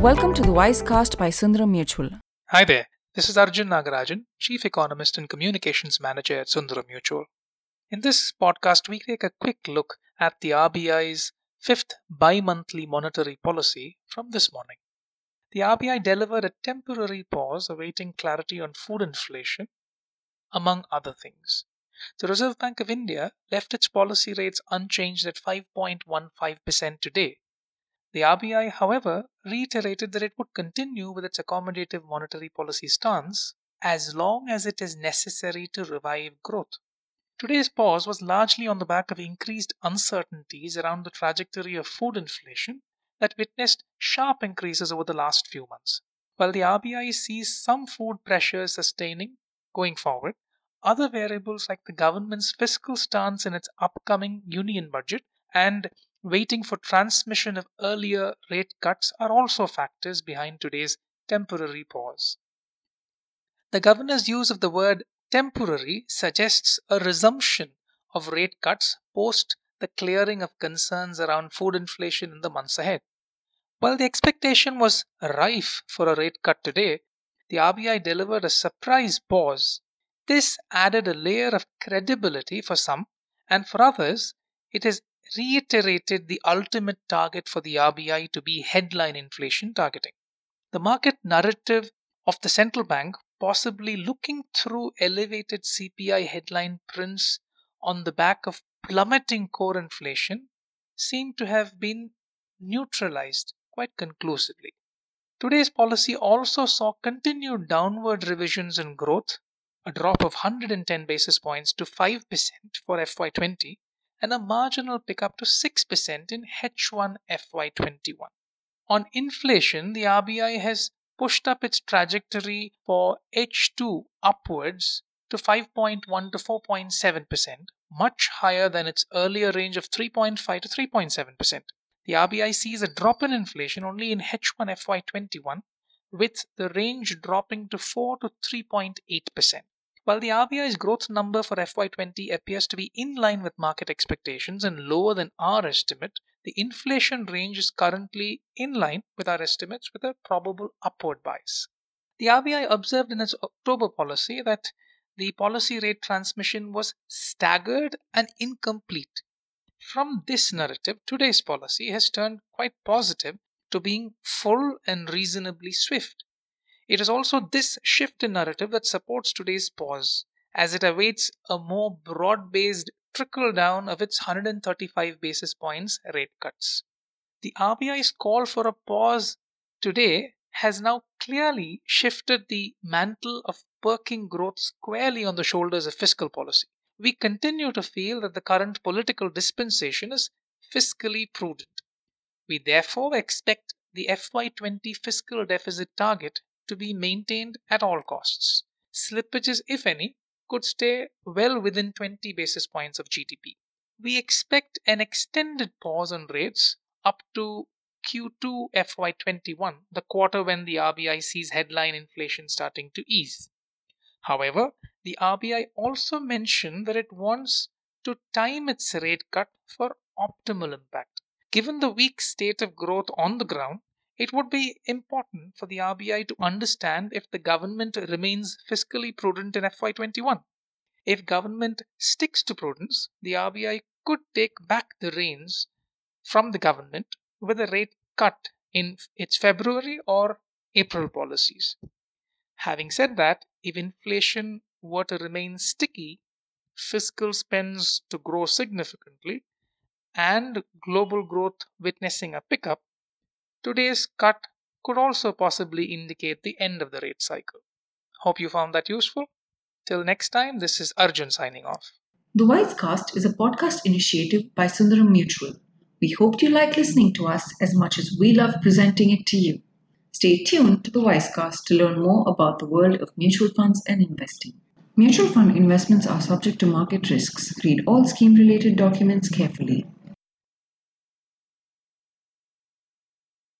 Welcome to the Wisecast by Sundaram Mutual. Hi there, this is Arjun Nagarajan, Chief Economist and Communications Manager at Sundaram Mutual. In this podcast, we take a quick look at the RBI's fifth bi monthly monetary policy from this morning. The RBI delivered a temporary pause awaiting clarity on food inflation, among other things. The Reserve Bank of India left its policy rates unchanged at 5.15% today. The RBI, however, reiterated that it would continue with its accommodative monetary policy stance as long as it is necessary to revive growth. Today's pause was largely on the back of increased uncertainties around the trajectory of food inflation that witnessed sharp increases over the last few months. While the RBI sees some food pressures sustaining going forward, other variables like the government's fiscal stance in its upcoming union budget and waiting for transmission of earlier rate cuts are also factors behind today's temporary pause. The governor's use of the word temporary suggests a resumption of rate cuts post the clearing of concerns around food inflation in the months ahead. While the expectation was rife for a rate cut today, the RBI delivered a surprise pause this added a layer of credibility for some, and for others, it has reiterated the ultimate target for the RBI to be headline inflation targeting. The market narrative of the central bank possibly looking through elevated CPI headline prints on the back of plummeting core inflation seemed to have been neutralized quite conclusively. Today's policy also saw continued downward revisions in growth a drop of 110 basis points to 5% for FY20 and a marginal pickup to 6% in H1 FY21. On inflation, the RBI has pushed up its trajectory for H2 upwards to 5.1 to 4.7%, much higher than its earlier range of 3.5 to 3.7%. The RBI sees a drop in inflation only in H1 FY21 with the range dropping to 4 to 3.8%. While the RBI's growth number for FY20 appears to be in line with market expectations and lower than our estimate, the inflation range is currently in line with our estimates with a probable upward bias. The RBI observed in its October policy that the policy rate transmission was staggered and incomplete. From this narrative, today's policy has turned quite positive to being full and reasonably swift. It is also this shift in narrative that supports today's pause, as it awaits a more broad based trickle down of its 135 basis points rate cuts. The RBI's call for a pause today has now clearly shifted the mantle of perking growth squarely on the shoulders of fiscal policy. We continue to feel that the current political dispensation is fiscally prudent. We therefore expect the FY20 fiscal deficit target to be maintained at all costs. Slippages, if any, could stay well within 20 basis points of GDP. We expect an extended pause on rates up to Q2 FY21, the quarter when the RBI sees headline inflation starting to ease. However, the RBI also mentioned that it wants to time its rate cut for optimal impact. Given the weak state of growth on the ground, it would be important for the RBI to understand if the government remains fiscally prudent in FY21. If government sticks to prudence, the RBI could take back the reins from the government with a rate cut in its February or April policies. Having said that, if inflation were to remain sticky, fiscal spends to grow significantly, and global growth witnessing a pickup, Today's cut could also possibly indicate the end of the rate cycle. Hope you found that useful. Till next time, this is Arjun signing off. The Wisecast is a podcast initiative by Sundaram Mutual. We hope you like listening to us as much as we love presenting it to you. Stay tuned to the Wisecast to learn more about the world of mutual funds and investing. Mutual fund investments are subject to market risks. Read all scheme related documents carefully.